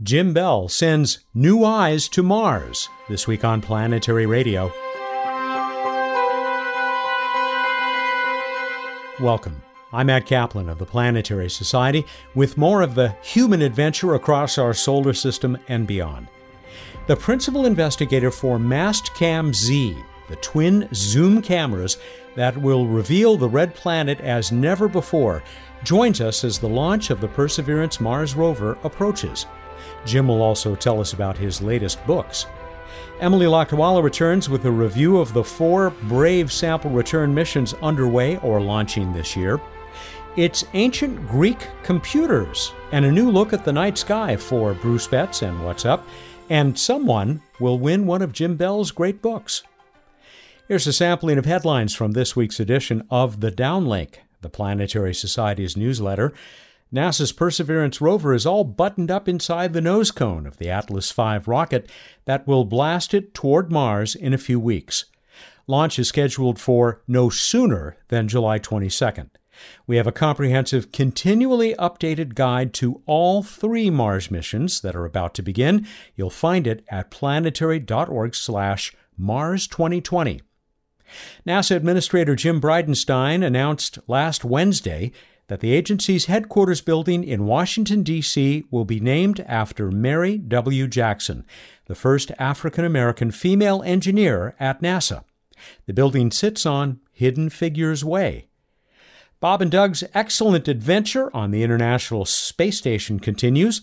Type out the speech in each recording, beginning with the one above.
Jim Bell sends new eyes to Mars this week on Planetary Radio. Welcome. I'm Matt Kaplan of the Planetary Society with more of the human adventure across our solar system and beyond. The principal investigator for Mastcam Z, the twin zoom cameras that will reveal the red planet as never before, joins us as the launch of the Perseverance Mars rover approaches. Jim will also tell us about his latest books. Emily Lakdawalla returns with a review of the four Brave sample return missions underway or launching this year. It's ancient Greek computers and a new look at the night sky for Bruce Betts and What's Up, and someone will win one of Jim Bell's great books. Here's a sampling of headlines from this week's edition of The Downlink, the Planetary Society's newsletter. NASA's Perseverance rover is all buttoned up inside the nose cone of the Atlas V rocket that will blast it toward Mars in a few weeks. Launch is scheduled for no sooner than July 22nd. We have a comprehensive, continually updated guide to all three Mars missions that are about to begin. You'll find it at planetary.org/slash Mars 2020. NASA Administrator Jim Bridenstine announced last Wednesday that the agency's headquarters building in Washington, D.C. will be named after Mary W. Jackson, the first African American female engineer at NASA. The building sits on Hidden Figures Way. Bob and Doug's excellent adventure on the International Space Station continues.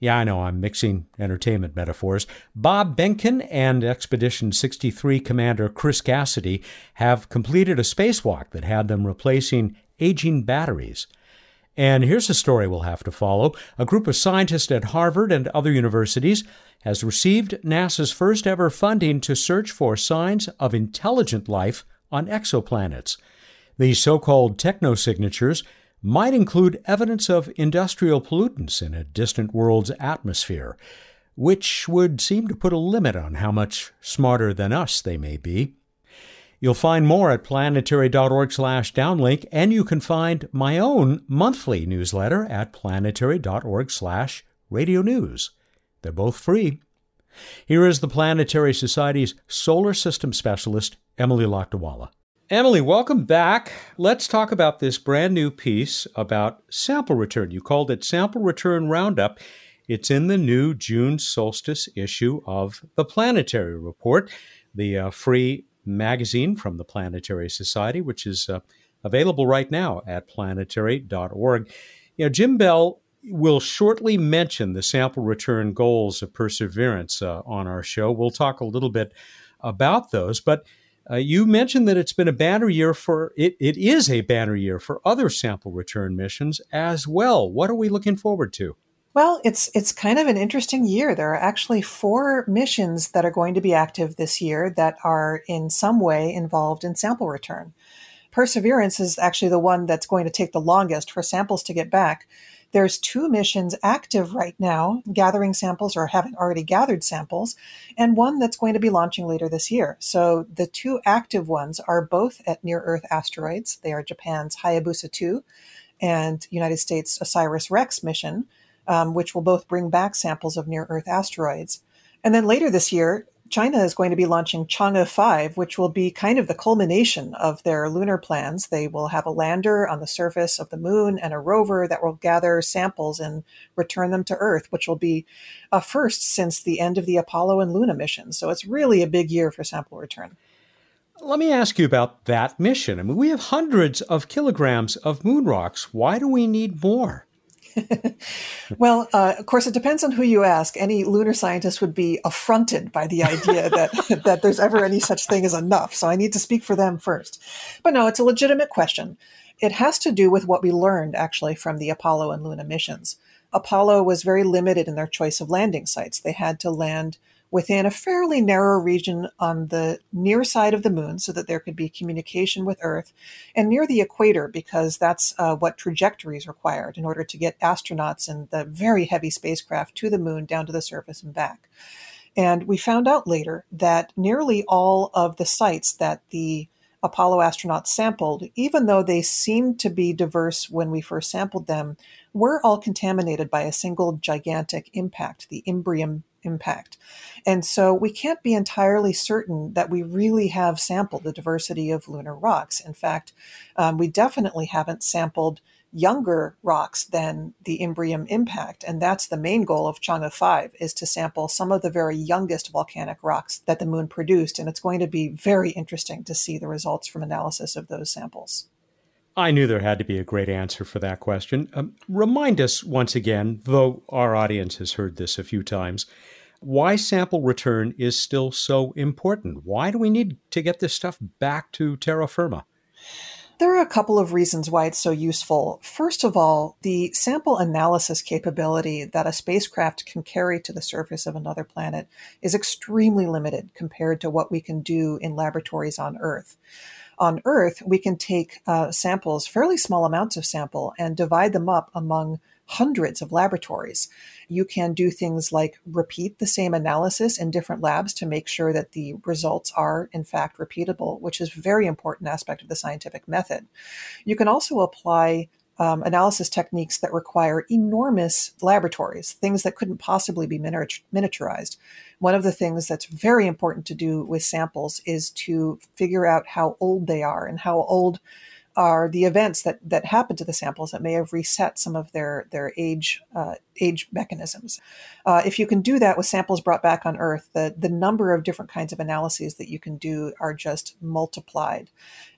Yeah, I know I'm mixing entertainment metaphors. Bob Behnken and Expedition 63 Commander Chris Cassidy have completed a spacewalk that had them replacing aging batteries. And here's a story we'll have to follow. A group of scientists at Harvard and other universities has received NASA's first ever funding to search for signs of intelligent life on exoplanets. These so called technosignatures might include evidence of industrial pollutants in a distant world's atmosphere, which would seem to put a limit on how much smarter than us they may be. You'll find more at planetary.org/downlink and you can find my own monthly newsletter at planetary.org/radio news. They're both free. Here is the Planetary Society's solar system specialist, Emily Lakdawalla. Emily, welcome back. Let's talk about this brand new piece about sample return. You called it Sample Return Roundup. It's in the new June solstice issue of the Planetary Report, the uh, free magazine from the Planetary Society, which is uh, available right now at planetary.org. You know, Jim Bell will shortly mention the sample return goals of Perseverance uh, on our show. We'll talk a little bit about those, but uh, you mentioned that it's been a banner year for it. It is a banner year for other sample return missions as well. What are we looking forward to? Well, it's it's kind of an interesting year. There are actually four missions that are going to be active this year that are in some way involved in sample return. Perseverance is actually the one that's going to take the longest for samples to get back. There's two missions active right now, gathering samples or having already gathered samples, and one that's going to be launching later this year. So the two active ones are both at near Earth asteroids. They are Japan's Hayabusa 2 and United States OSIRIS REx mission um, which will both bring back samples of near Earth asteroids. And then later this year, China is going to be launching Chang'e 5, which will be kind of the culmination of their lunar plans. They will have a lander on the surface of the moon and a rover that will gather samples and return them to Earth, which will be a first since the end of the Apollo and Luna missions. So it's really a big year for sample return. Let me ask you about that mission. I mean, we have hundreds of kilograms of moon rocks. Why do we need more? well, uh, of course, it depends on who you ask. Any lunar scientist would be affronted by the idea that that there's ever any such thing as enough. So I need to speak for them first. But no, it's a legitimate question. It has to do with what we learned actually from the Apollo and Luna missions. Apollo was very limited in their choice of landing sites. They had to land within a fairly narrow region on the near side of the moon so that there could be communication with Earth, and near the equator because that's uh, what trajectories required in order to get astronauts and the very heavy spacecraft to the moon, down to the surface, and back. And we found out later that nearly all of the sites that the Apollo astronauts sampled, even though they seemed to be diverse when we first sampled them, were all contaminated by a single gigantic impact, the Imbrium impact. And so we can't be entirely certain that we really have sampled the diversity of lunar rocks. In fact, um, we definitely haven't sampled younger rocks than the Imbrium impact. And that's the main goal of Chang'e 5 is to sample some of the very youngest volcanic rocks that the moon produced. And it's going to be very interesting to see the results from analysis of those samples. I knew there had to be a great answer for that question. Um, remind us once again, though our audience has heard this a few times, why sample return is still so important. Why do we need to get this stuff back to terra firma? There are a couple of reasons why it's so useful. First of all, the sample analysis capability that a spacecraft can carry to the surface of another planet is extremely limited compared to what we can do in laboratories on Earth. On Earth, we can take uh, samples, fairly small amounts of sample, and divide them up among hundreds of laboratories. You can do things like repeat the same analysis in different labs to make sure that the results are, in fact, repeatable, which is a very important aspect of the scientific method. You can also apply um, analysis techniques that require enormous laboratories, things that couldn't possibly be miniaturized. One of the things that's very important to do with samples is to figure out how old they are and how old are the events that that happen to the samples that may have reset some of their their age uh, age mechanisms. Uh, if you can do that with samples brought back on Earth, the the number of different kinds of analyses that you can do are just multiplied.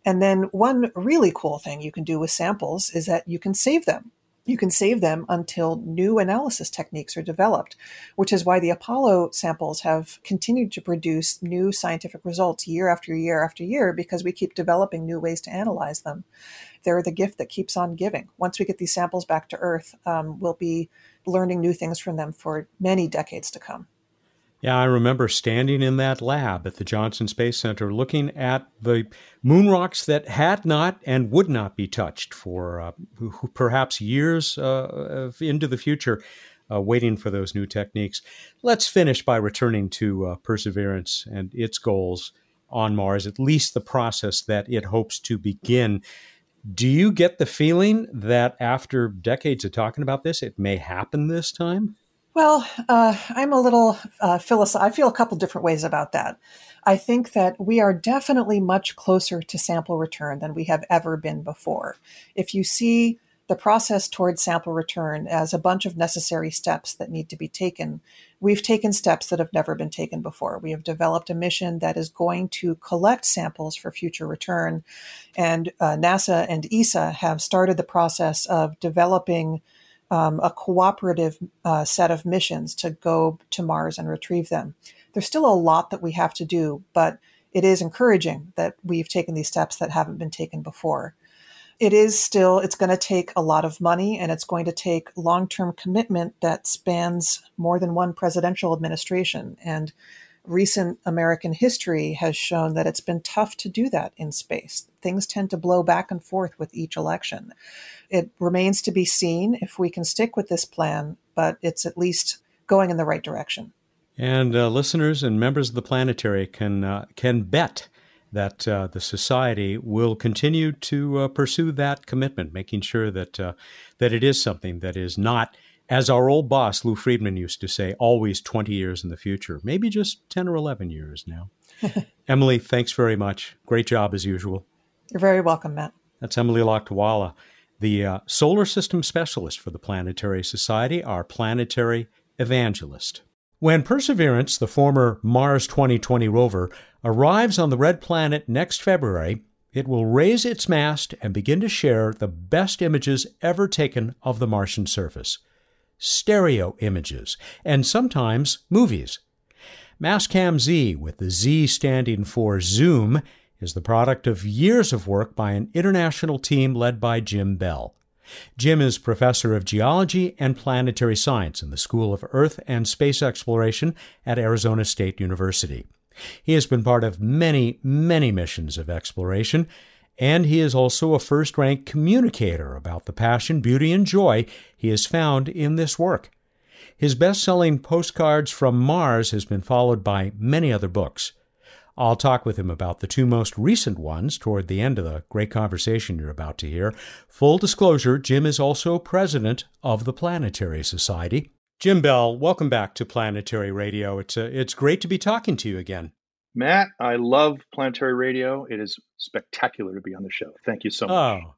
And then one really cool thing you can do with samples is that you can save them you can save them until new analysis techniques are developed, which is why the Apollo samples have continued to produce new scientific results year after year after year because we keep developing new ways to analyze them. They're the gift that keeps on giving. Once we get these samples back to Earth, um, we'll be learning new things from them for many decades to come. Yeah, I remember standing in that lab at the Johnson Space Center looking at the moon rocks that had not and would not be touched for uh, perhaps years uh, into the future, uh, waiting for those new techniques. Let's finish by returning to uh, Perseverance and its goals on Mars, at least the process that it hopes to begin. Do you get the feeling that after decades of talking about this, it may happen this time? Well, uh, I'm a little uh, I feel a couple different ways about that. I think that we are definitely much closer to sample return than we have ever been before. If you see the process towards sample return as a bunch of necessary steps that need to be taken, we've taken steps that have never been taken before. We have developed a mission that is going to collect samples for future return. And uh, NASA and ESA have started the process of developing um, a cooperative uh, set of missions to go to Mars and retrieve them. There's still a lot that we have to do, but it is encouraging that we've taken these steps that haven't been taken before. It is still, it's going to take a lot of money and it's going to take long term commitment that spans more than one presidential administration. And recent American history has shown that it's been tough to do that in space. Things tend to blow back and forth with each election. It remains to be seen if we can stick with this plan, but it's at least going in the right direction. And uh, listeners and members of the planetary can uh, can bet that uh, the society will continue to uh, pursue that commitment, making sure that uh, that it is something that is not as our old boss, Lou Friedman, used to say, always 20 years in the future, maybe just 10 or 11 years now. Emily, thanks very much. Great job as usual. You're very welcome, Matt. That's Emily Lakdawalla, the uh, solar system specialist for the Planetary Society, our planetary evangelist. When Perseverance, the former Mars 2020 rover, arrives on the red planet next February, it will raise its mast and begin to share the best images ever taken of the Martian surface stereo images, and sometimes movies. Mastcam Z, with the Z standing for Zoom, is the product of years of work by an international team led by Jim Bell. Jim is professor of geology and planetary science in the School of Earth and Space Exploration at Arizona State University. He has been part of many, many missions of exploration, and he is also a first rank communicator about the passion, beauty, and joy he has found in this work. His best selling Postcards from Mars has been followed by many other books. I'll talk with him about the two most recent ones toward the end of the great conversation you're about to hear. Full disclosure Jim is also president of the Planetary Society. Jim Bell, welcome back to Planetary Radio. It's, uh, it's great to be talking to you again. Matt, I love Planetary Radio. It is spectacular to be on the show. Thank you so much. Oh,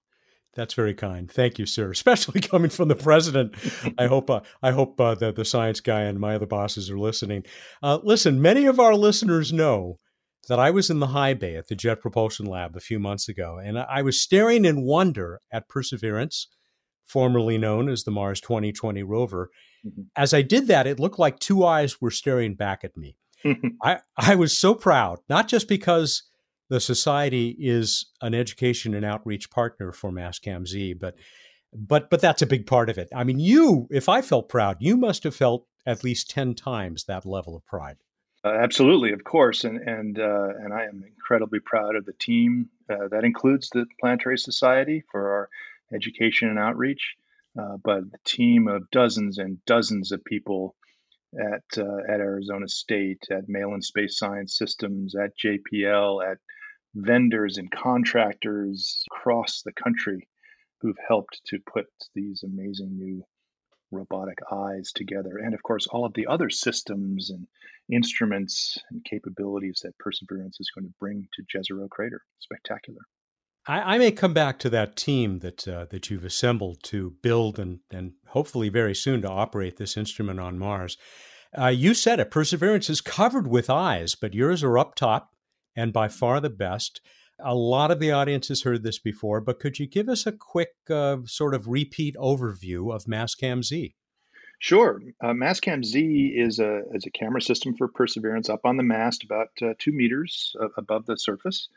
that's very kind. Thank you, sir. Especially coming from the president. I hope uh, I hope uh, that the science guy and my other bosses are listening. Uh, listen, many of our listeners know that I was in the high bay at the Jet Propulsion Lab a few months ago, and I was staring in wonder at Perseverance, formerly known as the Mars 2020 rover. Mm-hmm. As I did that, it looked like two eyes were staring back at me. I, I was so proud, not just because the society is an education and outreach partner for Mastcam Z, but but but that's a big part of it. I mean, you, if I felt proud, you must have felt at least ten times that level of pride. Uh, absolutely, of course, and and uh, and I am incredibly proud of the team uh, that includes the Planetary Society for our education and outreach, uh, but the team of dozens and dozens of people at uh, at Arizona State, at Malin Space Science Systems, at JPL, at vendors and contractors across the country who've helped to put these amazing new robotic eyes together. And of course, all of the other systems and instruments and capabilities that Perseverance is going to bring to Jezero Crater. Spectacular. I, I may come back to that team that uh, that you've assembled to build and and hopefully very soon to operate this instrument on Mars. Uh, you said it. Perseverance is covered with eyes, but yours are up top and by far the best. A lot of the audience has heard this before, but could you give us a quick uh, sort of repeat overview of Mastcam Z? Sure. Uh, Mastcam Z is a, is a camera system for Perseverance up on the mast, about uh, two meters above the surface.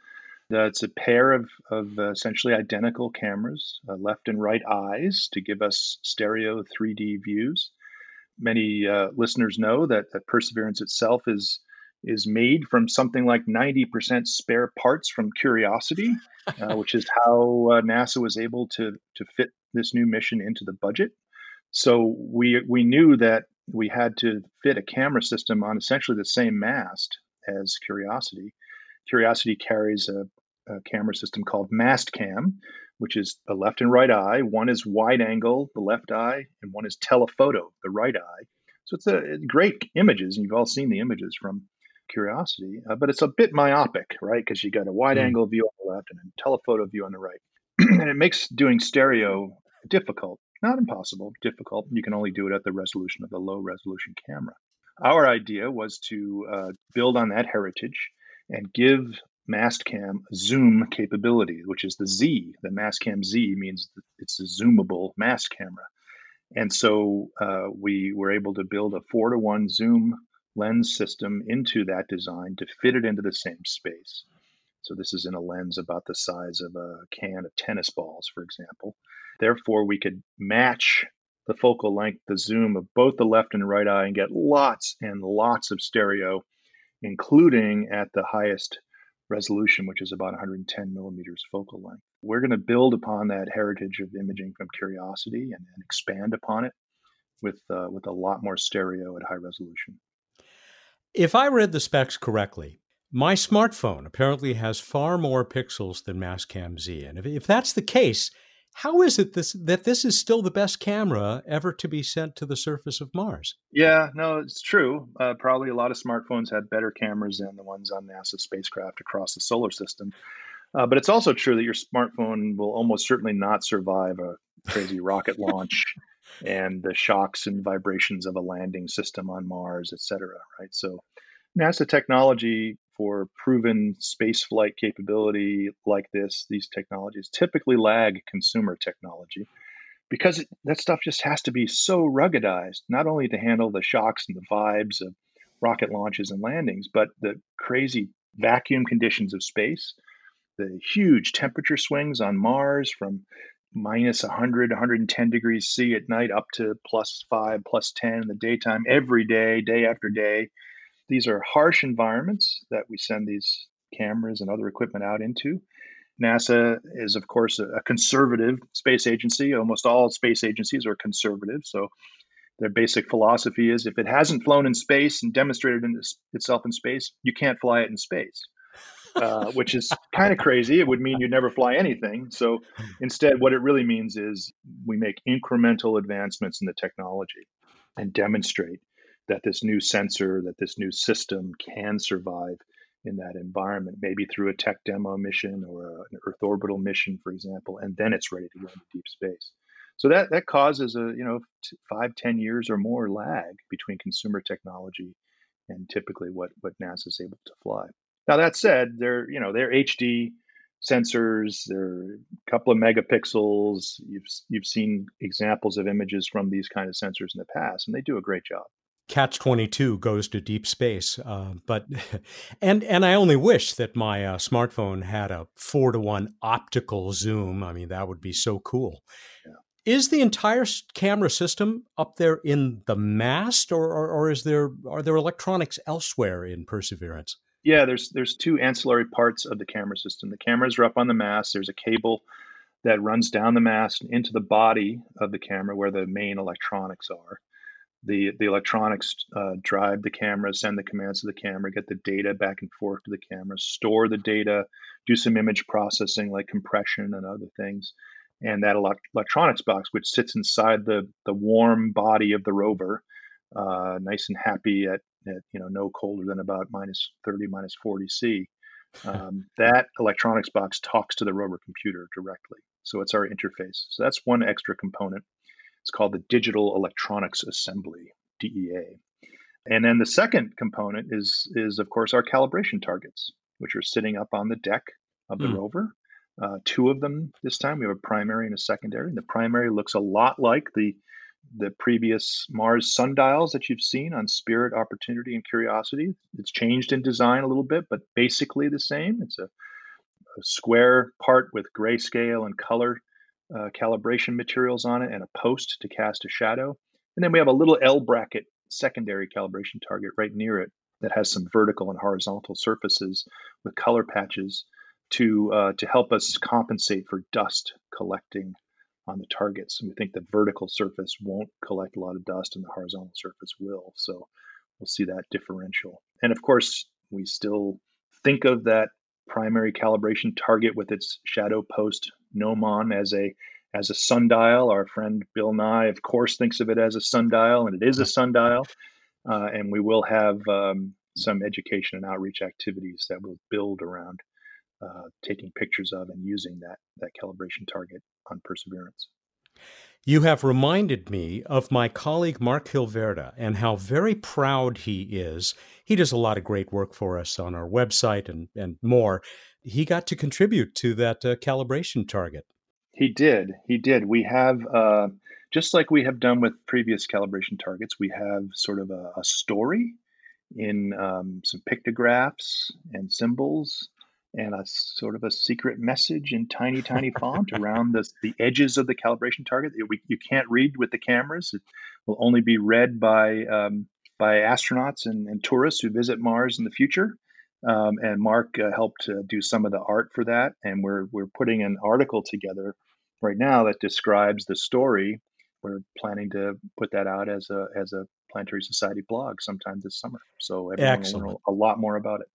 Uh, it's a pair of, of essentially identical cameras, uh, left and right eyes, to give us stereo 3D views. Many uh, listeners know that, that Perseverance itself is is made from something like 90% spare parts from Curiosity, uh, which is how uh, NASA was able to, to fit this new mission into the budget. So we, we knew that we had to fit a camera system on essentially the same mast as Curiosity. Curiosity carries a, a camera system called Mastcam, which is a left and right eye. One is wide angle, the left eye, and one is telephoto, the right eye. So it's a great images, and you've all seen the images from curiosity, uh, but it's a bit myopic, right? Because you got a wide mm. angle view on the left and a telephoto view on the right. and it makes doing stereo difficult, not impossible, difficult. You can only do it at the resolution of the low resolution camera. Our idea was to uh, build on that heritage and give Mastcam zoom capability, which is the Z. The Mastcam Z means it's a zoomable mast camera. And so uh, we were able to build a four to one zoom lens system into that design to fit it into the same space. So this is in a lens about the size of a can of tennis balls, for example. Therefore, we could match the focal length, the zoom of both the left and right eye, and get lots and lots of stereo, including at the highest resolution, which is about 110 millimeters focal length. We're going to build upon that heritage of imaging from Curiosity and, and expand upon it with uh, with a lot more stereo at high resolution. If I read the specs correctly, my smartphone apparently has far more pixels than Mastcam Z. And if, if that's the case, how is it this, that this is still the best camera ever to be sent to the surface of Mars? Yeah, no, it's true. Uh, probably a lot of smartphones have better cameras than the ones on NASA spacecraft across the solar system. Uh, but it's also true that your smartphone will almost certainly not survive a crazy rocket launch and the shocks and vibrations of a landing system on Mars, et cetera, right? So NASA technology for proven space flight capability like this, these technologies typically lag consumer technology because it, that stuff just has to be so ruggedized, not only to handle the shocks and the vibes of rocket launches and landings, but the crazy vacuum conditions of space, the huge temperature swings on Mars from minus 100, 110 degrees C at night up to plus five, plus 10 in the daytime, every day, day after day. These are harsh environments that we send these cameras and other equipment out into. NASA is, of course, a conservative space agency. Almost all space agencies are conservative. So Their basic philosophy is if it hasn't flown in space and demonstrated in this, itself in space, you can't fly it in space. Uh, which is kind of crazy. It would mean you'd never fly anything. So instead, what it really means is we make incremental advancements in the technology and demonstrate that this new sensor, that this new system can survive in that environment, maybe through a tech demo mission or a, an Earth orbital mission, for example, and then it's ready to go into deep space. So that that causes a you know five ten years or more lag between consumer technology and typically what what NASA is able to fly. Now that said, they're you know they're HD sensors. They're a couple of megapixels. You've you've seen examples of images from these kind of sensors in the past, and they do a great job. Catch 22 goes to deep space. Uh, but, and, and I only wish that my uh, smartphone had a four to one optical zoom. I mean, that would be so cool. Yeah. Is the entire camera system up there in the mast, or, or, or is there are there electronics elsewhere in Perseverance? Yeah, there's there's two ancillary parts of the camera system. The cameras are up on the mast. There's a cable that runs down the mast into the body of the camera where the main electronics are the the electronics uh, drive the camera, send the commands to the camera, get the data back and forth to the camera, store the data, do some image processing like compression and other things, and that electronics box, which sits inside the the warm body of the rover, uh, nice and happy at, at you know no colder than about minus 30, minus 40 C. Um, that electronics box talks to the rover computer directly. So it's our interface. So that's one extra component. It's called the Digital Electronics Assembly, DEA. And then the second component is, is of course, our calibration targets, which are sitting up on the deck of the mm. rover. Uh, two of them this time. We have a primary and a secondary. And the primary looks a lot like the the previous Mars sundials that you've seen on Spirit, Opportunity, and Curiosity. It's changed in design a little bit, but basically the same. It's a, a square part with grayscale and color uh, calibration materials on it and a post to cast a shadow. And then we have a little L bracket secondary calibration target right near it that has some vertical and horizontal surfaces with color patches to uh, to help us compensate for dust collecting on the targets. And we think the vertical surface won't collect a lot of dust and the horizontal surface will. So we'll see that differential. And of course, we still think of that primary calibration target with its shadow post gnomon as a as a sundial. Our friend Bill Nye, of course, thinks of it as a sundial, and it is a sundial. Uh, and we will have um, some education and outreach activities that will build around uh, taking pictures of and using that that calibration target on Perseverance. You have reminded me of my colleague Mark Hilverda and how very proud he is. He does a lot of great work for us on our website and, and more. He got to contribute to that uh, calibration target. He did. He did. We have, uh, just like we have done with previous calibration targets, we have sort of a, a story in um, some pictographs and symbols and a sort of a secret message in tiny, tiny font around the, the edges of the calibration target. We, you can't read with the cameras. It will only be read by um, by astronauts and, and, tourists who visit Mars in the future. Um, and Mark uh, helped uh, do some of the art for that, and we're we're putting an article together right now that describes the story. We're planning to put that out as a as a Planetary Society blog sometime this summer, so everyone Excellent. will know a lot more about it.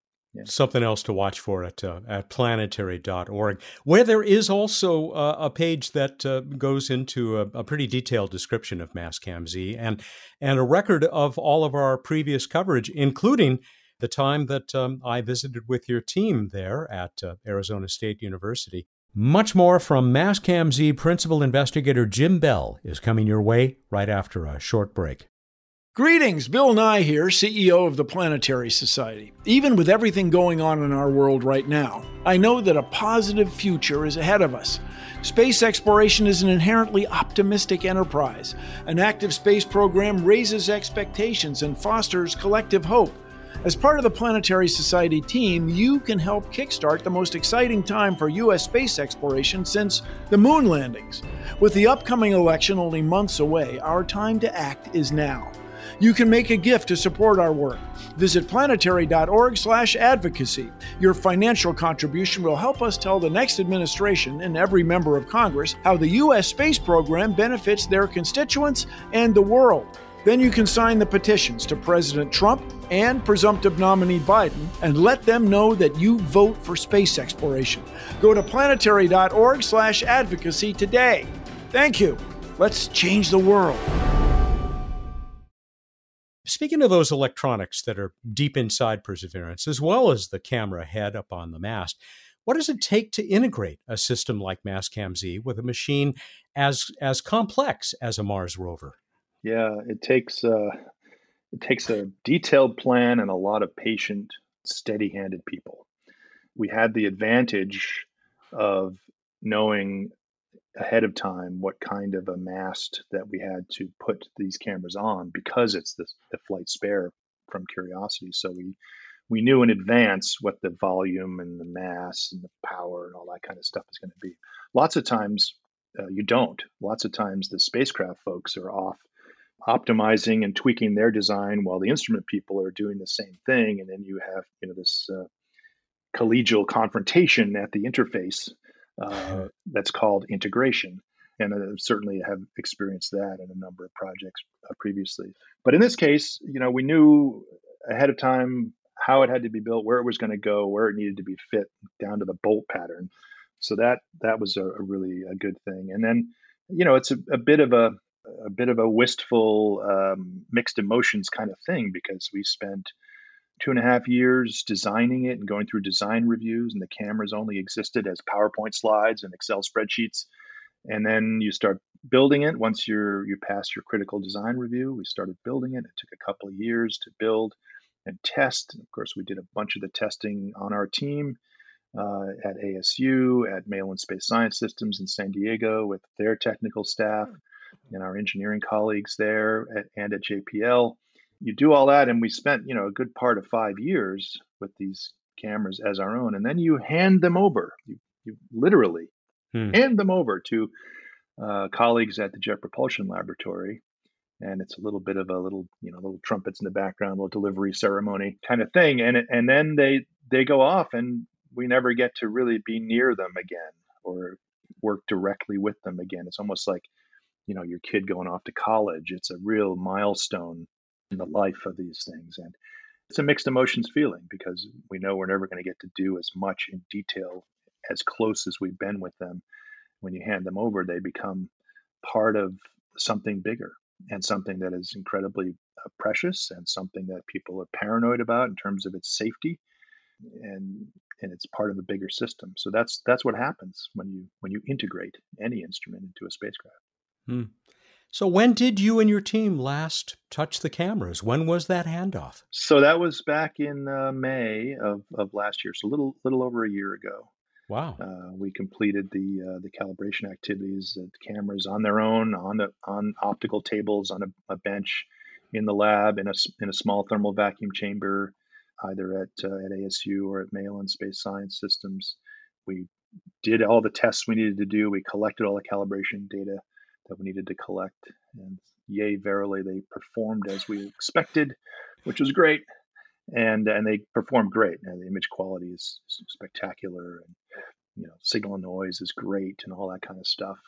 Something else to watch for at, uh, at planetary.org, where there is also uh, a page that uh, goes into a, a, pretty detailed description of Mastcam Z and, and a record of all of our previous coverage, including the time that um, I visited with your team there at uh, Arizona State University. Much more from Mastcam Z principal investigator Jim Bell is coming your way right after a short break. Greetings, Bill Nye here, CEO of the Planetary Society. Even with everything going on in our world right now, I know that a positive future is ahead of us. Space exploration is an inherently optimistic enterprise. An active space program raises expectations and fosters collective hope. As part of the Planetary Society team, you can help kickstart the most exciting time for U.S. space exploration since the moon landings. With the upcoming election only months away, our time to act is now. You can make a gift to support our work. Visit planetary.org/advocacy. Your financial contribution will help us tell the next administration and every member of Congress how the US space program benefits their constituents and the world. Then you can sign the petitions to President Trump and presumptive nominee Biden and let them know that you vote for space exploration. Go to planetary.org/advocacy today. Thank you. Let's change the world. Speaking of those electronics that are deep inside Perseverance, as well as the camera head up on the mast, what does it take to integrate a system like Mastcam Z with a machine as as complex as a Mars rover? Yeah, it takes uh, it takes a detailed plan and a lot of patient, steady-handed people. We had the advantage of knowing ahead of time what kind of a mast that we had to put these cameras on because it's the, the flight spare from Curiosity. So we we knew in advance what the volume and the mass and the power and all that kind of stuff is going to be. Lots of times uh, you don't. Lots of times the spacecraft folks are off optimizing and tweaking their design while the instrument people are doing the same thing and then you have you know this uh, collegial confrontation at the interface uh, that's called integration and I certainly have experienced that in a number of projects uh, previously. But in this case you know we knew ahead of time how it had to be built where it was going to go where it needed to be fit down to the bolt pattern. So that that was a, a really a good thing. And then you know it's a, a bit of a a bit of a wistful, um, mixed emotions kind of thing because we spent two and a half years designing it and going through design reviews, and the cameras only existed as PowerPoint slides and Excel spreadsheets. And then you start building it once you're you pass your critical design review. We started building it. It took a couple of years to build and test. Of course, we did a bunch of the testing on our team. Uh, at ASU, at Malin Space Science Systems in San Diego with their technical staff and our engineering colleagues there at, and at JPL. You do all that, and we spent you know a good part of five years with these cameras as our own, and then you hand them over. You, you literally hmm. hand them over to uh, colleagues at the Jet Propulsion Laboratory, and it's a little bit of a little you know little trumpets in the background, little delivery ceremony kind of thing, and and then they they go off, and we never get to really be near them again or work directly with them again. It's almost like you know your kid going off to college it's a real milestone in the life of these things. And it's a mixed emotions feeling because we know we're never going to get to do as much in detail as close as we've been with them. When you hand them over they become part of something bigger and something that is incredibly uh, precious and something that people are paranoid about in terms of its safety and and it's part of a bigger system. So that's that's what happens when you when you integrate any instrument into a spacecraft. Hmm. So, when did you and your team last touch the cameras? When was that handoff? So that was back in uh, May of, of last year, so a little little over a year ago. Wow. Uh, we completed the uh, the calibration activities. The cameras on their own, on the on optical tables, on a, a, bench, in the lab, in a in a small thermal vacuum chamber, either at uh, at ASU or at Malin Space Science Systems. We did all the tests we needed to do. We collected all the calibration data that we needed to collect. And yay, verily, they performed as we expected, which was great. And and they performed great. And the image quality is spectacular, and you know, signal and noise is great, and all that kind of stuff.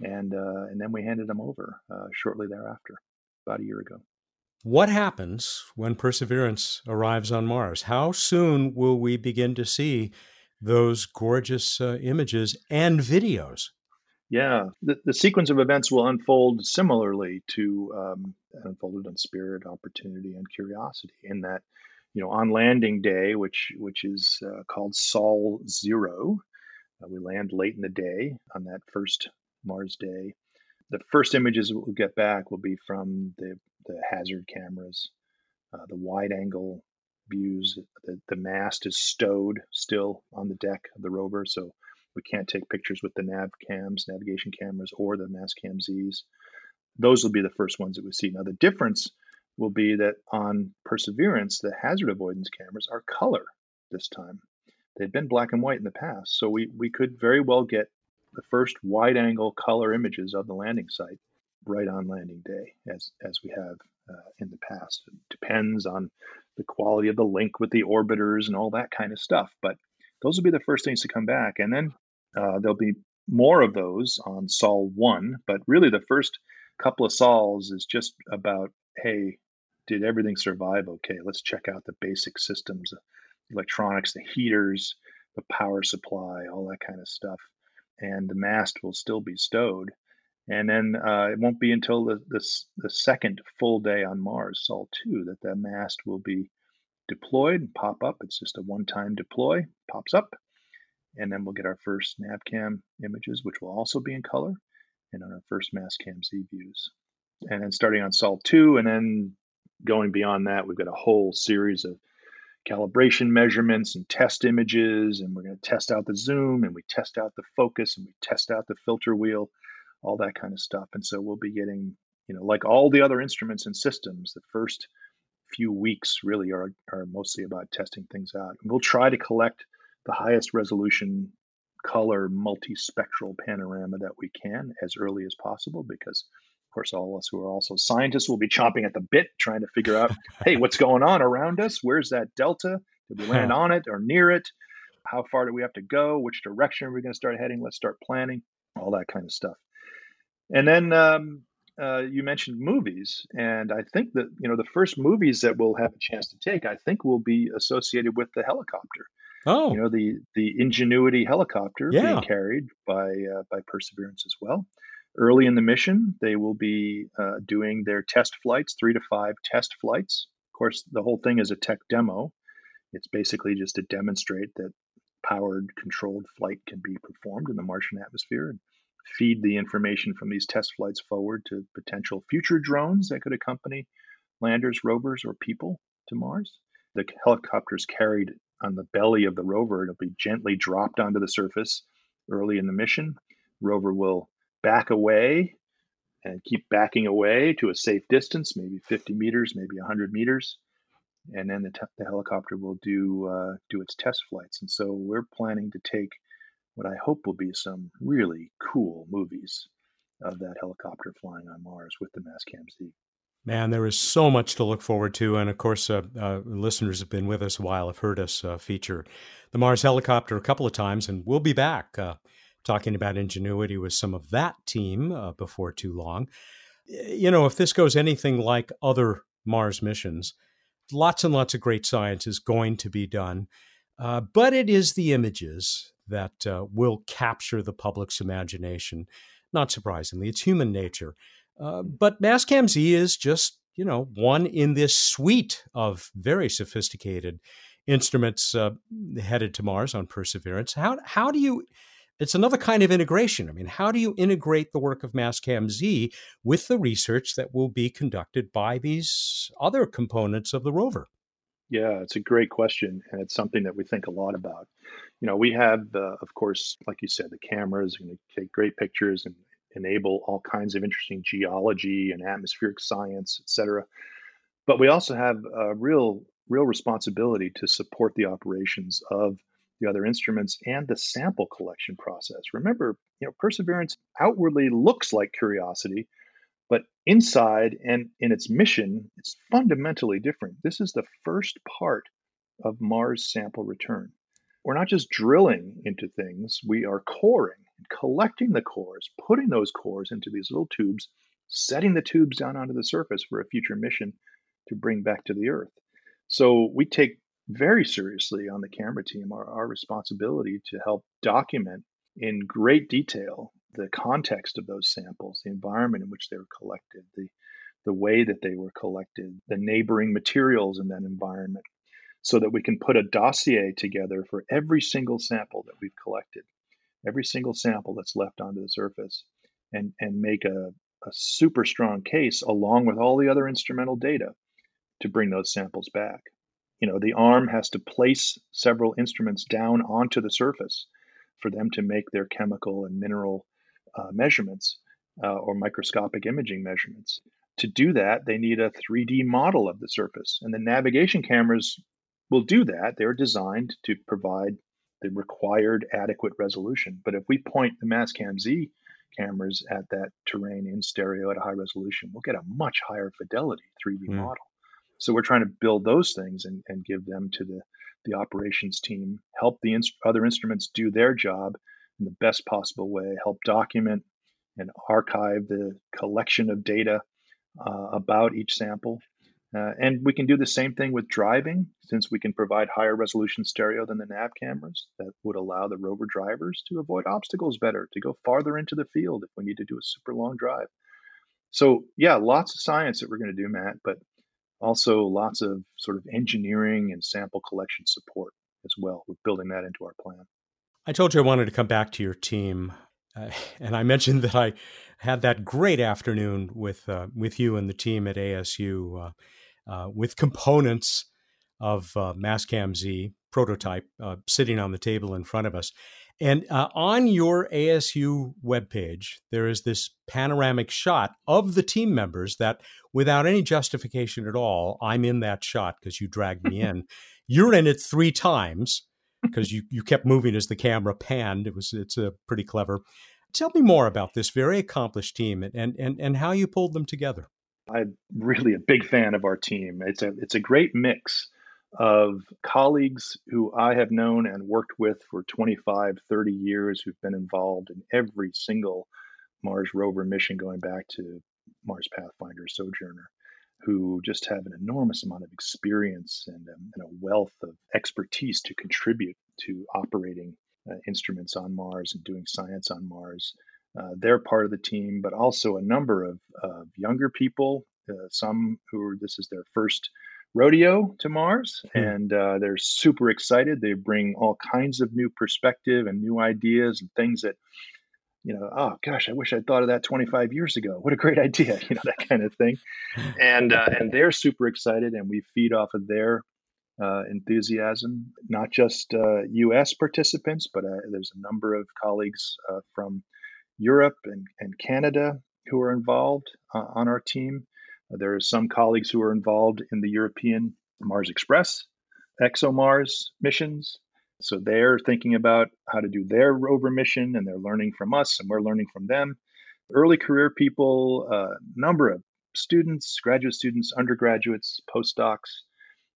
And uh, and then we handed them over uh, shortly thereafter, about a year ago. What happens when Perseverance arrives on Mars? How soon will we begin to see those gorgeous uh, images and videos? Yeah, the, the sequence of events will unfold similarly to um, unfolded on Spirit, Opportunity, and Curiosity. In that, you know, on landing day, which which is uh, called Sol Zero, uh, we land late in the day on that first Mars day. The first images we'll get back will be from the the hazard cameras, uh, the wide angle views. The, the mast is stowed still on the deck of the rover, so we can't take pictures with the nav cams, navigation cameras, or the Mastcam Zs. Those will be the first ones that we see. Now, the difference will be that on Perseverance, the hazard avoidance cameras are color this time. They've been black and white in the past, so we, we could very well get the first wide angle color images of the landing site right on landing day, as, as we have uh, in the past. It depends on the quality of the link with the orbiters and all that kind of stuff, but those will be the first things to come back. And then uh, there'll be more of those on Sol 1, but really the first couple of Sols is just about hey, did everything survive okay? Let's check out the basic systems, electronics, the heaters, the power supply, all that kind of stuff. And the mast will still be stowed. And then uh, it won't be until the, the, the second full day on Mars, Sol 2, that the mast will be deployed and pop up. It's just a one time deploy, pops up. And then we'll get our first NavCam images, which will also be in color, and on our first Mastcam Z views. And then starting on Sol 2, and then going beyond that, we've got a whole series of calibration measurements and test images, and we're going to test out the zoom, and we test out the focus, and we test out the filter wheel, all that kind of stuff. And so we'll be getting, you know, like all the other instruments and systems, the first few weeks really are, are mostly about testing things out. And we'll try to collect the highest resolution color multispectral panorama that we can as early as possible because of course all of us who are also scientists will be chomping at the bit trying to figure out hey what's going on around us? Where's that delta? Did we land on it or near it? How far do we have to go? Which direction are we going to start heading? Let's start planning. All that kind of stuff. And then um, uh, you mentioned movies, and I think that you know the first movies that we'll have a chance to take, I think, will be associated with the helicopter. Oh, you know the the Ingenuity helicopter yeah. being carried by uh, by Perseverance as well. Early in the mission, they will be uh, doing their test flights, three to five test flights. Of course, the whole thing is a tech demo. It's basically just to demonstrate that powered, controlled flight can be performed in the Martian atmosphere. And feed the information from these test flights forward to potential future drones that could accompany landers, rovers, or people to Mars. The helicopters carried on the belly of the rover. It'll be gently dropped onto the surface early in the mission. Rover will back away and keep backing away to a safe distance, maybe 50 meters, maybe 100 meters, and then the, the helicopter will do uh, do its test flights. And so we're planning to take what I hope will be some really cool movies of that helicopter flying on Mars with the Mastcam Z. Man, there is so much to look forward to. And of course, uh, uh, listeners have been with us a while, have heard us uh, feature the Mars helicopter a couple of times, and we'll be back uh, talking about ingenuity with some of that team uh, before too long. You know, if this goes anything like other Mars missions, lots and lots of great science is going to be done. Uh, but it is the images that will capture the public's imagination. Not surprisingly, it's human nature. Uh, but Mastcam Z is just, you know, one in this suite of very sophisticated instruments uh, headed to Mars on Perseverance. How, how do you, it's another kind of integration. I mean, how do you integrate the work of Mastcam Z with the research that will be conducted by these other components of the rover? Yeah, it's a great question, and it's something that we think a lot about. You know, we have, uh, of course, like you said, the cameras going to take great pictures and enable all kinds of interesting geology and atmospheric science, et cetera. But we also have a real, real responsibility to support the operations of the other instruments and the sample collection process. Remember, you know, Perseverance outwardly looks like Curiosity, but inside and in its mission, it's fundamentally different. This is the first part of Mars sample return. We're not just drilling into things, we are coring, collecting the cores, putting those cores into these little tubes, setting the tubes down onto the surface for a future mission to bring back to the Earth. So we take very seriously on the camera team our, our responsibility to help document in great detail the context of those samples, the environment in which they were collected, the the way that they were collected, the neighboring materials in that environment, so that we can put a dossier together for every single sample that we've collected, every single sample that's left onto the surface, and, and make a, a super strong case along with all the other instrumental data to bring those samples back. You know, the arm has to place several instruments down onto the surface for them to make their chemical and mineral uh, measurements uh, or microscopic imaging measurements. To do that, they need a 3D model of the surface. And the navigation cameras will do that. They're designed to provide the required adequate resolution. But if we point the Mastcam Z cameras at that terrain in stereo at a high resolution, we'll get a much higher fidelity 3D mm. model. So we're trying to build those things and, and give them to the, the operations team, help the inst- other instruments do their job, in the best possible way, help document and archive the collection of data uh, about each sample. Uh, and we can do the same thing with driving, since we can provide higher resolution stereo than the nav cameras. That would allow the rover drivers to avoid obstacles better, to go farther into the field if we need to do a super long drive. So, yeah, lots of science that we're going to do, Matt, but also lots of sort of engineering and sample collection support as well. We're building that into our plan. I told you I wanted to come back to your team, uh, and I mentioned that I had that great afternoon with uh, with you and the team at ASU. Uh, uh, with components of uh, Z prototype uh, sitting on the table in front of us. And uh, on your ASU webpage, there is this panoramic shot of the team members that, without any justification at all, I'm in that shot because you dragged me in. You're in it three times because you, you kept moving as the camera panned. It was it's a pretty clever. Tell me more about this very accomplished team and, and, and how you pulled them together. I'm really a big fan of our team. It's a it's a great mix of colleagues who I have known and worked with for 25, 30 years who've been involved in every single Mars rover mission going back to Mars Pathfinder Sojourner, who just have an enormous amount of experience and, um, and a wealth of expertise to contribute to operating uh, instruments on Mars and doing science on Mars. Uh, they're part of the team, but also a number of uh, younger people, uh, some who are, this is their first rodeo to Mars, hmm. and uh, they're super excited. They bring all kinds of new perspective and new ideas and things that, you know, oh gosh, I wish I'd thought of that 25 years ago. What a great idea, you know, that kind of thing. And uh, and they're super excited, and we feed off of their uh, enthusiasm, not just uh, U.S. participants, but uh, there's a number of colleagues uh, from Europe and, and Canada who are involved uh, on our team. Uh, there are some colleagues who are involved in the European Mars Express, ExoMars missions. So they're thinking about how to do their rover mission and they're learning from us and we're learning from them. Early career people, a uh, number of students, graduate students, undergraduates, postdocs,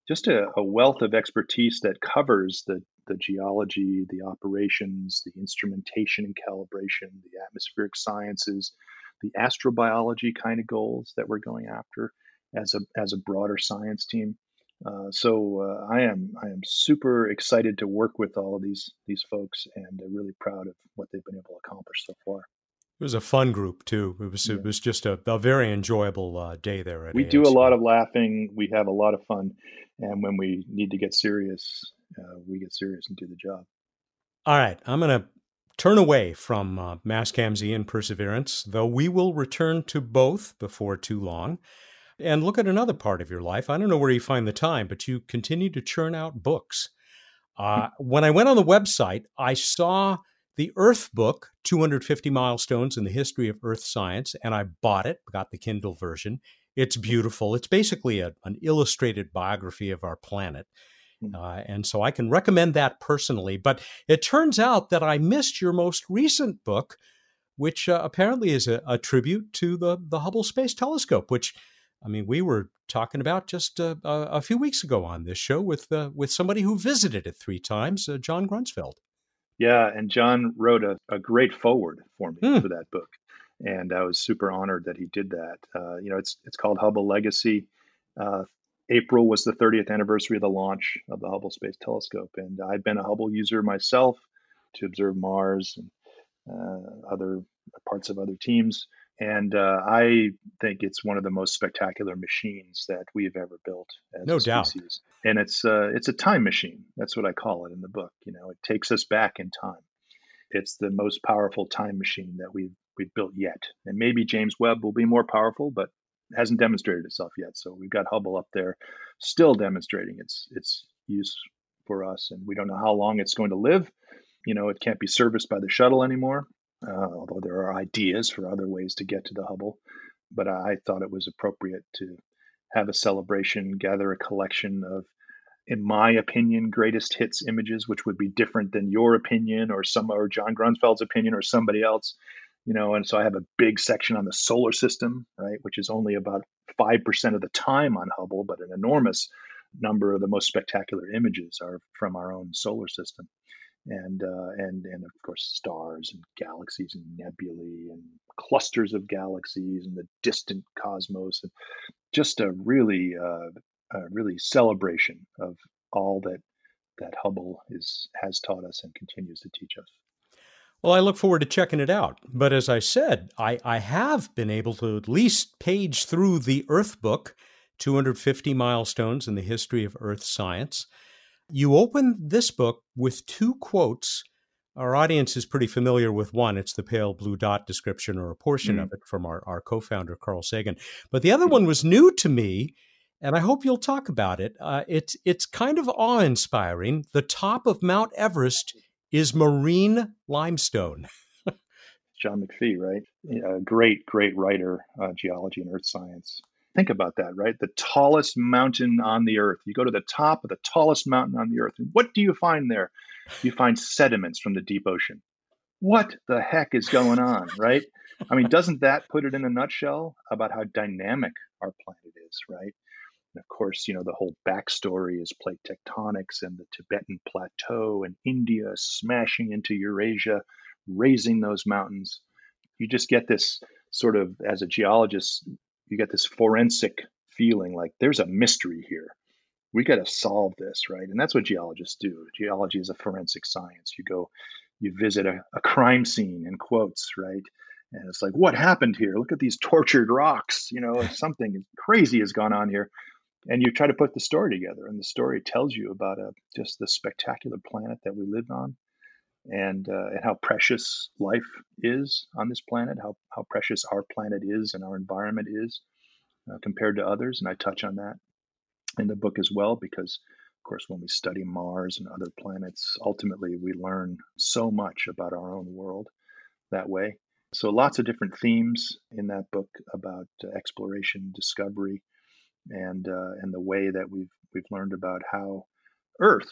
just a, a wealth of expertise that covers the the geology, the operations, the instrumentation and calibration, the atmospheric sciences, the astrobiology kind of goals that we're going after as a as a broader science team. Uh, so uh, I am I am super excited to work with all of these these folks and uh, really proud of what they've been able to accomplish so far. It was a fun group too. It was yeah. it was just a, a very enjoyable uh, day there. we do a lot of laughing. We have a lot of fun, and when we need to get serious, uh, we get serious and do the job. All right, I'm going to turn away from uh, Mastcam Z and Perseverance, though we will return to both before too long, and look at another part of your life. I don't know where you find the time, but you continue to churn out books. Uh, when I went on the website, I saw the Earth book, 250 Milestones in the History of Earth Science, and I bought it, got the Kindle version. It's beautiful. It's basically a, an illustrated biography of our planet. Hmm. Uh, and so I can recommend that personally. But it turns out that I missed your most recent book, which uh, apparently is a, a, tribute to the, the Hubble Space Telescope, which, I mean, we were talking about just uh, a, few weeks ago on this show with, uh, with somebody who visited it three times, uh, John Grunsfeld. Yeah, and John wrote a, a great forward for me mm. for that book. And I was super honored that he did that. Uh, you know, it's it's called Hubble Legacy. Uh, April was the 30th anniversary of the launch of the Hubble Space Telescope, and I've been a Hubble user myself to observe Mars and uh, other parts of other teams. And uh, I think it's one of the most spectacular machines that we've ever built. no doubt. And it's uh, it's a time machine. That's what I call it in the book. You know, it takes us back in time. It's the most powerful time machine that we've we've built yet. And maybe James Webb will be more powerful, but hasn't demonstrated itself yet. So we've got Hubble up there, still demonstrating its its use for us, and we don't know how long it's going to live. You know, it can't be serviced by the shuttle anymore, uh, although there are ideas for other ways to get to the Hubble. But I thought it was appropriate to have a celebration, gather a collection of, in my opinion, greatest hits images, which would be different than your opinion or some or John Grunsfeld's opinion or somebody else you know and so i have a big section on the solar system right which is only about 5% of the time on hubble but an enormous number of the most spectacular images are from our own solar system and uh, and and of course stars and galaxies and nebulae and clusters of galaxies and the distant cosmos and just a really uh, a really celebration of all that that Hubble is has taught us and continues to teach us. Well, I look forward to checking it out. But as I said, I, I have been able to at least page through the Earth book, 250 Milestones in the History of Earth Science. You open this book with two quotes. Our audience is pretty familiar with one. It's the pale blue dot description or a portion mm. of it from our, our co founder, Carl Sagan. But the other one was new to me, and I hope you'll talk about it. Uh, it's, it's kind of awe inspiring. The top of Mount Everest is marine limestone. John McPhee, right? A great, great writer, uh, geology and earth science. Think about that, right? The tallest mountain on the earth. You go to the top of the tallest mountain on the earth, and what do you find there? You find sediments from the deep ocean. What the heck is going on, right? I mean, doesn't that put it in a nutshell about how dynamic our planet is, right? And of course, you know, the whole backstory is plate tectonics and the Tibetan plateau and India smashing into Eurasia, raising those mountains. You just get this sort of, as a geologist, you get this forensic feeling like there's a mystery here. We got to solve this, right? And that's what geologists do. Geology is a forensic science. You go, you visit a, a crime scene in quotes, right? And it's like, what happened here? Look at these tortured rocks. You know, something crazy has gone on here and you try to put the story together and the story tells you about a, uh, just the spectacular planet that we live on and, uh, and how precious life is on this planet how, how precious our planet is and our environment is uh, compared to others and i touch on that in the book as well because of course when we study mars and other planets ultimately we learn so much about our own world that way. So lots of different themes in that book about uh, exploration discovery and uh, and the way that we've we've learned about how Earth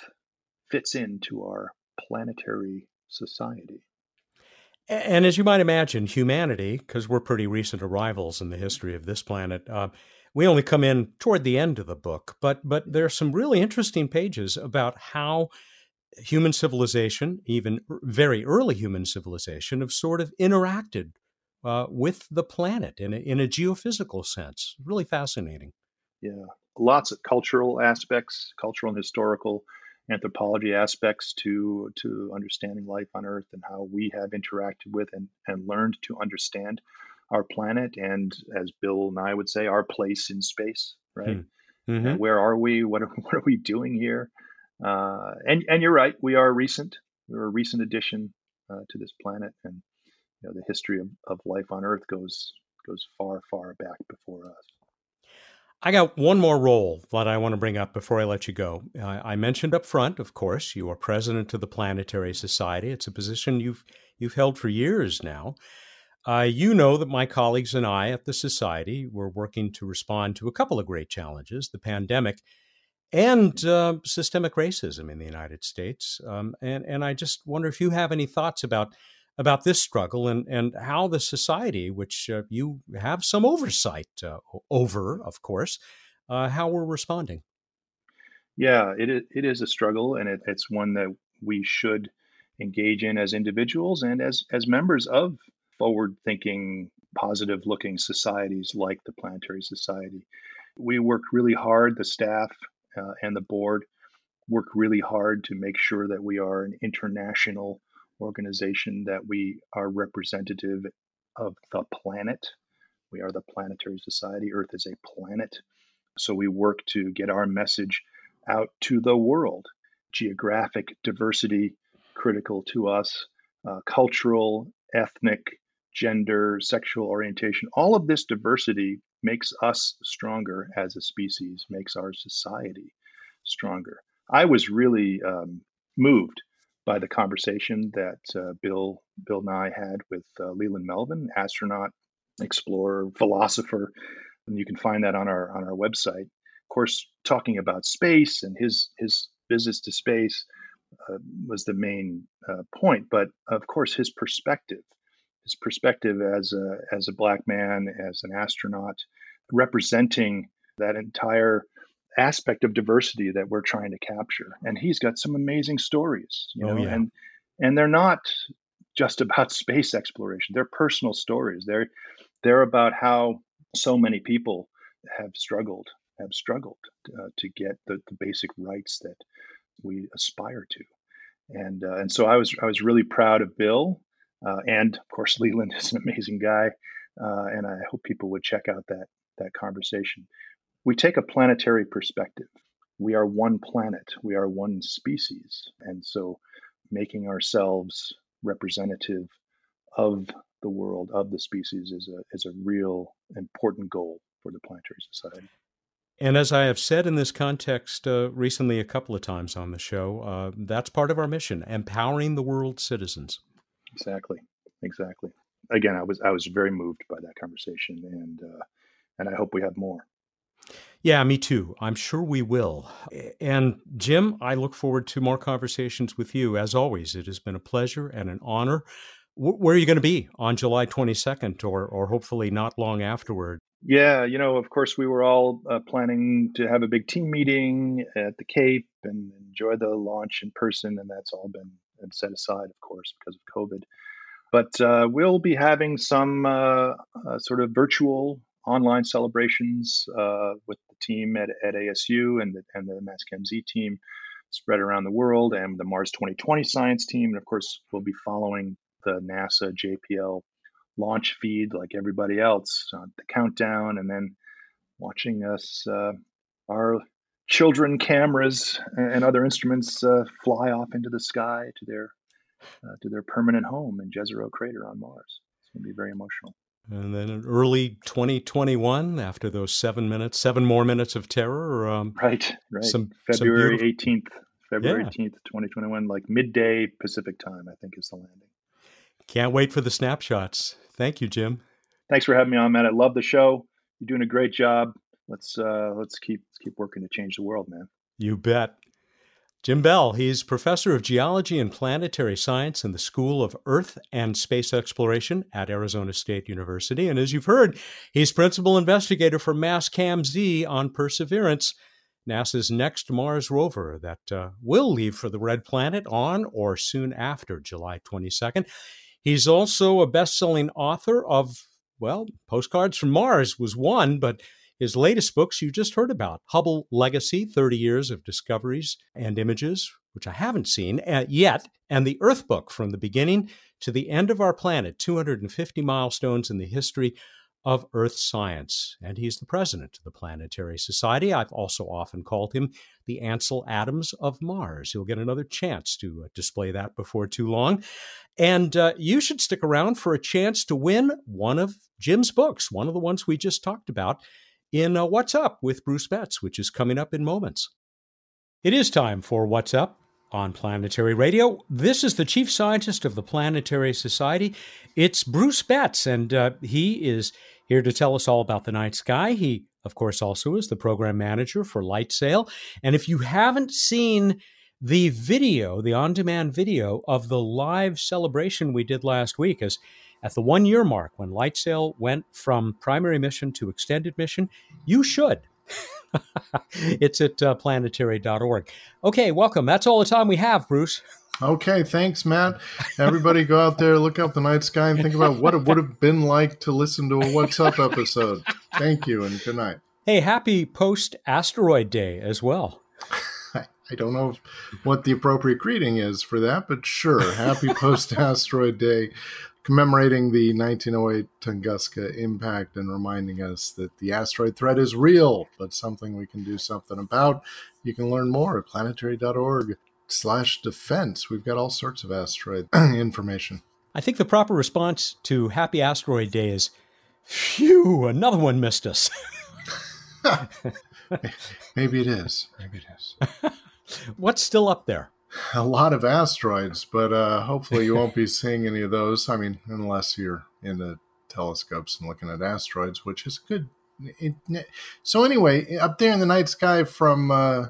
fits into our planetary society. And as you might imagine, humanity, because we're pretty recent arrivals in the history of this planet, uh, we only come in toward the end of the book. But but there are some really interesting pages about how human civilization, even very early human civilization, have sort of interacted uh, with the planet in a, in a geophysical sense. Really fascinating yeah lots of cultural aspects cultural and historical anthropology aspects to to understanding life on earth and how we have interacted with and, and learned to understand our planet and as bill and I would say our place in space right? Hmm. mm-hmm. where are we? What are, what are we doing here? Uh, and and you're right we are recent. We're a recent addition uh, to this planet and you know the history of, of life on earth goes goes far far back before us I got one more role that I want to bring up before I let you go. I mentioned up front, of course, you are president of the Planetary Society. It's a position you've you've held for years now. Uh, you know that my colleagues and I at the Society were working to respond to a couple of great challenges: the pandemic and uh, systemic racism in the United States. Um, and and I just wonder if you have any thoughts about about this struggle and, and how the society, which uh, you have some oversight uh, over, of course, uh, how we're responding. Yeah, it is, it is a struggle, and it, it's one that we should engage in as individuals and as, as members of forward thinking, positive looking societies like the Planetary Society. We work really hard, the staff uh, and the board work really hard to make sure that we are an international organization that we are representative of the planet. We are the Planetary Society. Earth is a planet. So we work to get our message out to the world. Geographic diversity, critical to us, uh, cultural, ethnic, gender, sexual orientation, all of this diversity makes us stronger as a species, makes our society stronger. I was really um, moved by the conversation that uh, Bill Bill Nye had with uh, Leland Melvin, astronaut, explorer, philosopher, and you can find that on our on our website. Of course, talking about space and his his visits to space uh, was the main uh, point, but of course his perspective, his perspective as a as a black man, as an astronaut, representing that entire aspect of diversity that we're trying to capture. And he's got some amazing stories, you oh, yeah. and and they're not just about space exploration. They're personal stories. They're they're about how so many people have struggled have struggled uh, to get the, the basic rights that we aspire to. And uh, and so I was I was really proud of Bill, uh, and of course Leland is an amazing guy, uh, and I hope people would check out that that conversation. We take a planetary perspective. We are one planet. We are one species, and so making ourselves representative of the world of the species is a is a real important goal for the planetary society. And as I have said in this context uh, recently a couple of times on the show, uh, that's part of our mission: empowering the world's citizens. Exactly, exactly. Again, I was I was very moved by that conversation, and uh, and I hope we have more. Yeah, me too. I'm sure we will. And Jim, I look forward to more conversations with you. As always, it has been a pleasure and an honor. Where are you going to be on July 22nd, or or hopefully not long afterward? Yeah, you know, of course, we were all uh, planning to have a big team meeting at the Cape and enjoy the launch in person, and that's all been set aside, of course, because of COVID. But uh, we'll be having some uh, uh sort of virtual online celebrations uh, with the team at, at ASU and the, and the Mastcam Z team spread around the world, and the Mars 2020 science team. And of course, we'll be following the NASA JPL launch feed like everybody else on the countdown and then watching us uh, our children cameras and other instruments uh, fly off into the sky to their uh, to their permanent home in Jezero crater on Mars. It's going to be very emotional. And then in early 2021, after those seven minutes, seven more minutes of terror. Um, right, right. Some, February some 18th, February yeah. 18th, 2021, like midday Pacific time, I think is the landing. Can't wait for the snapshots. Thank you, Jim. Thanks for having me on, man. I love the show. You're doing a great job. Let's uh, let's keep let's keep working to change the world, man. You bet. Jim Bell, he's professor of geology and planetary science in the School of Earth and Space Exploration at Arizona State University. And as you've heard, he's principal investigator for Mastcam Z on Perseverance, NASA's next Mars rover that uh, will leave for the Red Planet on or soon after July 22nd. He's also a best selling author of, well, Postcards from Mars was one, but his latest books you just heard about Hubble Legacy 30 Years of Discoveries and Images, which I haven't seen uh, yet, and the Earth Book from the beginning to the end of our planet 250 milestones in the history of Earth science. And he's the president of the Planetary Society. I've also often called him the Ansel Adams of Mars. He'll get another chance to uh, display that before too long. And uh, you should stick around for a chance to win one of Jim's books, one of the ones we just talked about in uh, What's Up with Bruce Betts, which is coming up in moments. It is time for What's Up on Planetary Radio. This is the chief scientist of the Planetary Society. It's Bruce Betts, and uh, he is here to tell us all about the night sky. He, of course, also is the program manager for LightSail. And if you haven't seen the video, the on demand video of the live celebration we did last week, as at the one year mark, when LightSail went from primary mission to extended mission, you should. it's at uh, planetary.org. Okay, welcome. That's all the time we have, Bruce. Okay, thanks, Matt. Everybody go out there, look up the night sky, and think about what it would have been like to listen to a What's Up episode. Thank you, and good night. Hey, happy post asteroid day as well. I don't know what the appropriate greeting is for that, but sure. Happy post asteroid day commemorating the 1908 Tunguska impact and reminding us that the asteroid threat is real, but something we can do something about. You can learn more at planetary.org slash defense. We've got all sorts of asteroid information. I think the proper response to Happy Asteroid Day is, phew, another one missed us. Maybe it is. Maybe it is. What's still up there? a lot of asteroids, but uh, hopefully you won't be seeing any of those. I mean, unless you're in the telescopes and looking at asteroids, which is good. It, so anyway, up there in the night sky, from uh,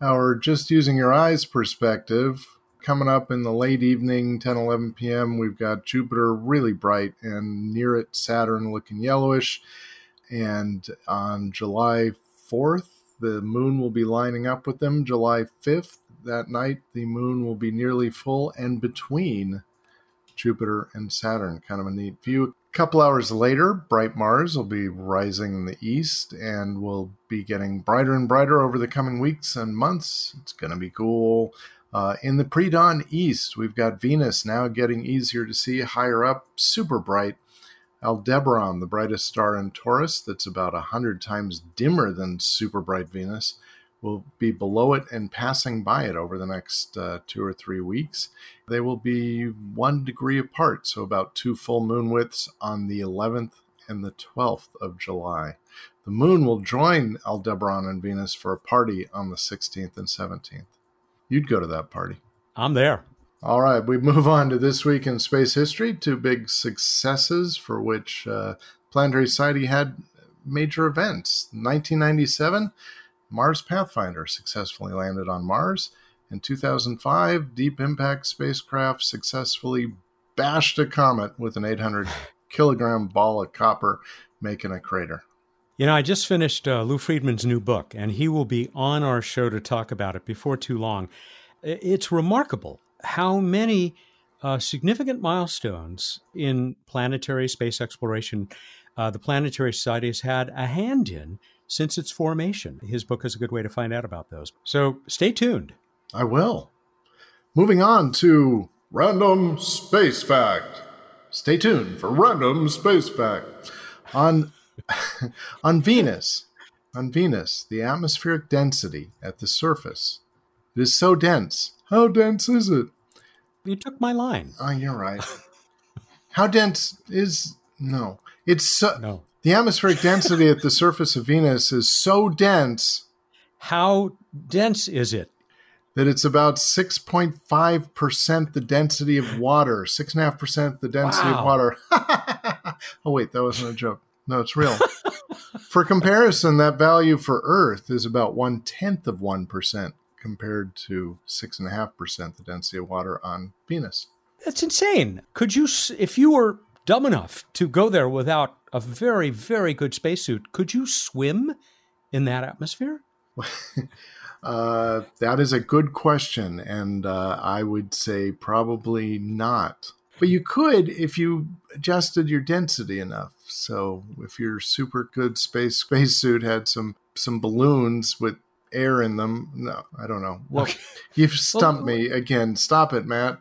our just using your eyes perspective, coming up in the late evening, 10, 11 p.m., we've got Jupiter really bright and near it Saturn looking yellowish. And on July 4th, The moon will be lining up with them July 5th. That night, the moon will be nearly full and between Jupiter and Saturn. Kind of a neat view. A couple hours later, bright Mars will be rising in the east and will be getting brighter and brighter over the coming weeks and months. It's going to be cool. Uh, in the pre dawn east, we've got Venus now getting easier to see higher up, super bright. Aldebaran, the brightest star in Taurus, that's about 100 times dimmer than super bright Venus, will be below it and passing by it over the next uh, two or three weeks. They will be one degree apart, so about two full moon widths on the 11th and the 12th of July. The moon will join Aldebaran and Venus for a party on the 16th and 17th. You'd go to that party. I'm there. All right, we move on to this week in space history. Two big successes for which uh, Planetary Society had major events. 1997, Mars Pathfinder successfully landed on Mars. In 2005, Deep Impact spacecraft successfully bashed a comet with an 800 kilogram ball of copper, making a crater. You know, I just finished uh, Lou Friedman's new book, and he will be on our show to talk about it before too long. It's remarkable how many uh, significant milestones in planetary space exploration uh, the Planetary Society has had a hand in since its formation. His book is a good way to find out about those. So stay tuned. I will. Moving on to Random Space Fact. Stay tuned for Random Space Fact. On on Venus, on Venus, the atmospheric density at the surface it is so dense. How dense is it? You took my line. Oh, you're right. How dense is no? It's so no. The atmospheric density at the surface of Venus is so dense. How dense is it? That it's about 6.5% the density of water, 6.5% the density wow. of water. oh, wait, that wasn't a joke. No, it's real. for comparison, that value for Earth is about one tenth of 1% compared to 6.5% the density of water on Venus. That's insane. Could you, if you were dumb enough to go there without a very, very good spacesuit, could you swim in that atmosphere? uh, that is a good question. And uh, I would say probably not. But you could if you adjusted your density enough. So if your super good space spacesuit had some some balloons with air in them, no, I don't know. Well, okay. you've stumped well, me again. Stop it, Matt.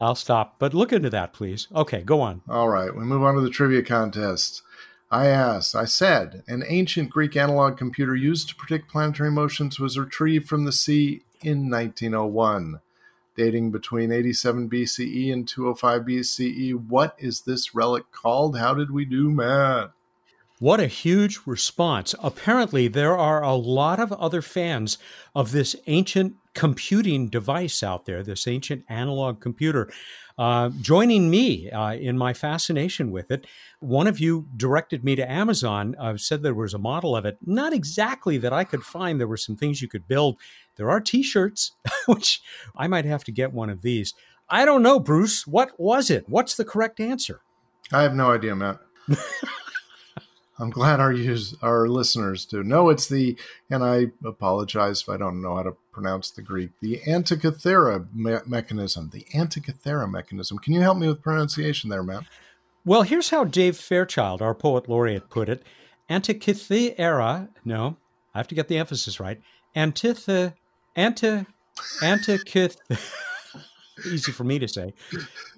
I'll stop, but look into that, please. Okay, go on. All right, we move on to the trivia contest. I asked, I said, an ancient Greek analog computer used to predict planetary motions was retrieved from the sea in 1901, dating between 87 BCE and 205 BCE. What is this relic called? How did we do, Matt? What a huge response. Apparently, there are a lot of other fans of this ancient computing device out there, this ancient analog computer, uh, joining me uh, in my fascination with it. One of you directed me to Amazon, uh, said there was a model of it. Not exactly that I could find. There were some things you could build. There are t shirts, which I might have to get one of these. I don't know, Bruce. What was it? What's the correct answer? I have no idea, Matt. I'm glad our use our listeners do. No, it's the and I apologize if I don't know how to pronounce the Greek. The Antikythera me- mechanism. The Antikythera mechanism. Can you help me with pronunciation there, Matt? Well, here's how Dave Fairchild, our poet laureate, put it: Antikythera. No, I have to get the emphasis right. Antithe, anti, antikyth. easy for me to say.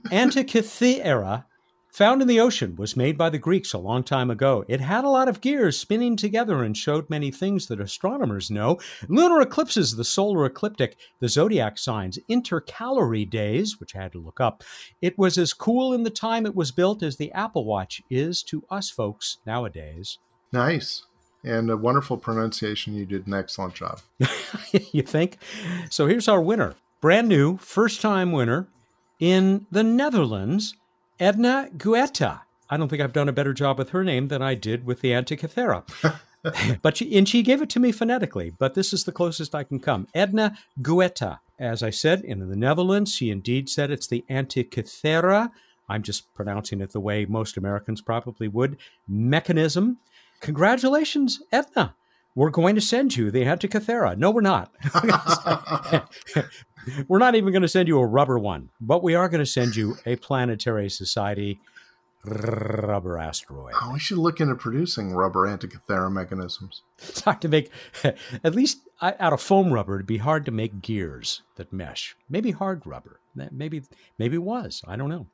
Antikythera Found in the ocean, was made by the Greeks a long time ago. It had a lot of gears spinning together and showed many things that astronomers know lunar eclipses, the solar ecliptic, the zodiac signs, intercalary days, which I had to look up. It was as cool in the time it was built as the Apple Watch is to us folks nowadays. Nice. And a wonderful pronunciation. You did an excellent job. you think? So here's our winner. Brand new, first time winner in the Netherlands. Edna Guetta. I don't think I've done a better job with her name than I did with the Antikythera. but she, and she gave it to me phonetically, but this is the closest I can come. Edna Guetta. As I said, in the Netherlands, she indeed said it's the Antikythera. I'm just pronouncing it the way most Americans probably would. Mechanism. Congratulations, Edna. we're going to send you the Antikythera. No, we're not. we're not even going to send you a rubber one, but we are going to send you a Planetary Society rubber asteroid. Oh, we should look into producing rubber Antikythera mechanisms. It's hard to make, at least out of foam rubber, it'd be hard to make gears that mesh. Maybe hard rubber. Maybe, maybe it was. I don't know.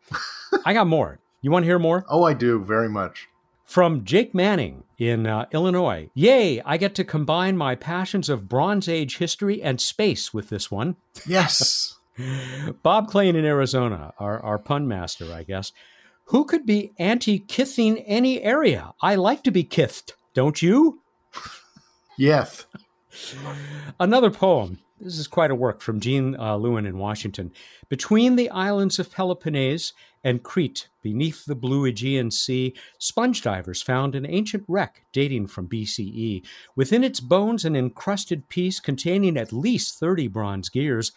I got more. You want to hear more? Oh, I do very much. From Jake Manning in uh, Illinois. Yay, I get to combine my passions of Bronze Age history and space with this one. Yes. Bob Klein in Arizona, our, our pun master, I guess. Who could be anti kithing any area? I like to be kithed, don't you? Yes. Another poem. This is quite a work from Jean uh, Lewin in Washington. Between the islands of Peloponnese and Crete, beneath the blue Aegean Sea, sponge divers found an ancient wreck dating from BCE. Within its bones, an encrusted piece containing at least 30 bronze gears.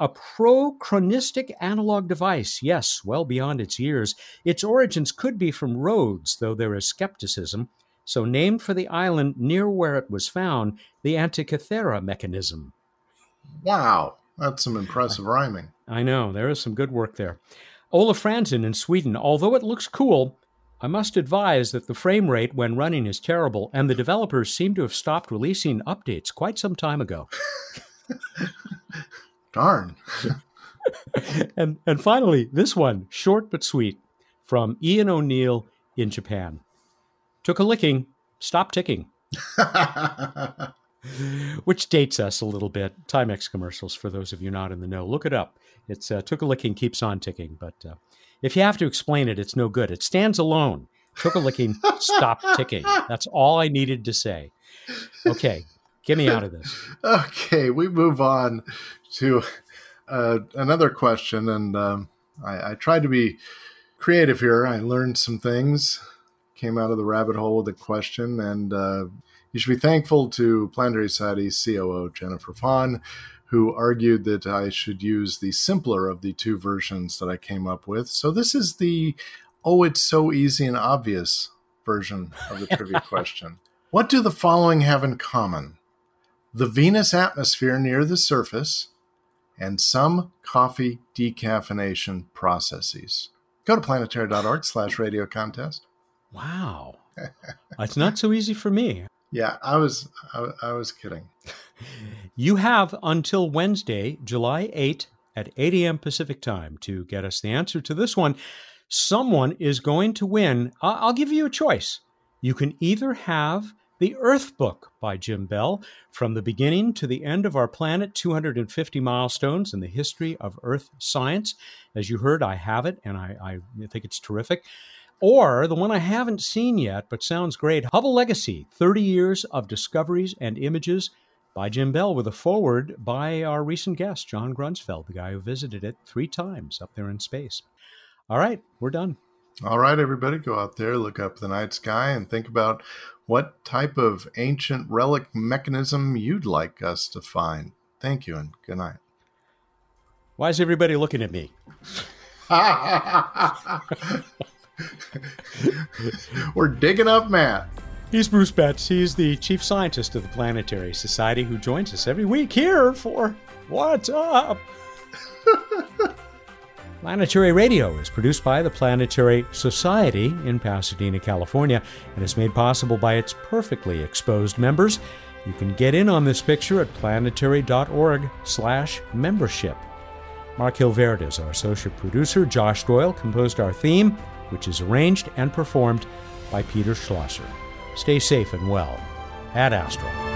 A prochronistic analog device, yes, well beyond its years. Its origins could be from Rhodes, though there is skepticism. So, named for the island near where it was found, the Antikythera mechanism. Wow, that's some impressive rhyming. I know, there is some good work there. Olaf Franzen in Sweden, although it looks cool, I must advise that the frame rate when running is terrible, and the developers seem to have stopped releasing updates quite some time ago. Darn. and and finally, this one, short but sweet, from Ian O'Neill in Japan. Took a licking, stopped ticking. Which dates us a little bit. Timex commercials, for those of you not in the know. Look it up. It's uh, took a licking, keeps on ticking. But uh, if you have to explain it, it's no good. It stands alone. Took a licking, stopped ticking. That's all I needed to say. Okay, get me out of this. Okay, we move on to uh, another question, and um, I, I tried to be creative here. I learned some things, came out of the rabbit hole with a question, and uh, you should be thankful to Planetary Society COO Jennifer Vaughn, who argued that I should use the simpler of the two versions that I came up with. So this is the oh, it's so easy and obvious version of the trivia question. What do the following have in common? The Venus atmosphere near the surface and some coffee decaffeination processes. Go to planetary.org slash radio contest. Wow. it's not so easy for me. Yeah, I was I, I was kidding. You have until Wednesday, July 8 at 8 a.m. Pacific time to get us the answer to this one. Someone is going to win. I'll give you a choice. You can either have the Earth Book by Jim Bell, from the beginning to the end of our planet, 250 milestones in the history of Earth science. As you heard, I have it, and I, I think it's terrific. Or the one I haven't seen yet, but sounds great Hubble Legacy 30 Years of Discoveries and Images by Jim Bell, with a foreword by our recent guest, John Grunsfeld, the guy who visited it three times up there in space. All right, we're done. All right, everybody, go out there, look up the night sky, and think about what type of ancient relic mechanism you'd like us to find. Thank you, and good night. Why is everybody looking at me? We're digging up Matt. He's Bruce Betts. He's the chief scientist of the Planetary Society who joins us every week here for What's Up? Planetary Radio is produced by the Planetary Society in Pasadena, California, and is made possible by its perfectly exposed members. You can get in on this picture at planetary.org/membership. Mark Hilverda is our associate producer. Josh Doyle composed our theme, which is arranged and performed by Peter Schlosser. Stay safe and well. at Astra.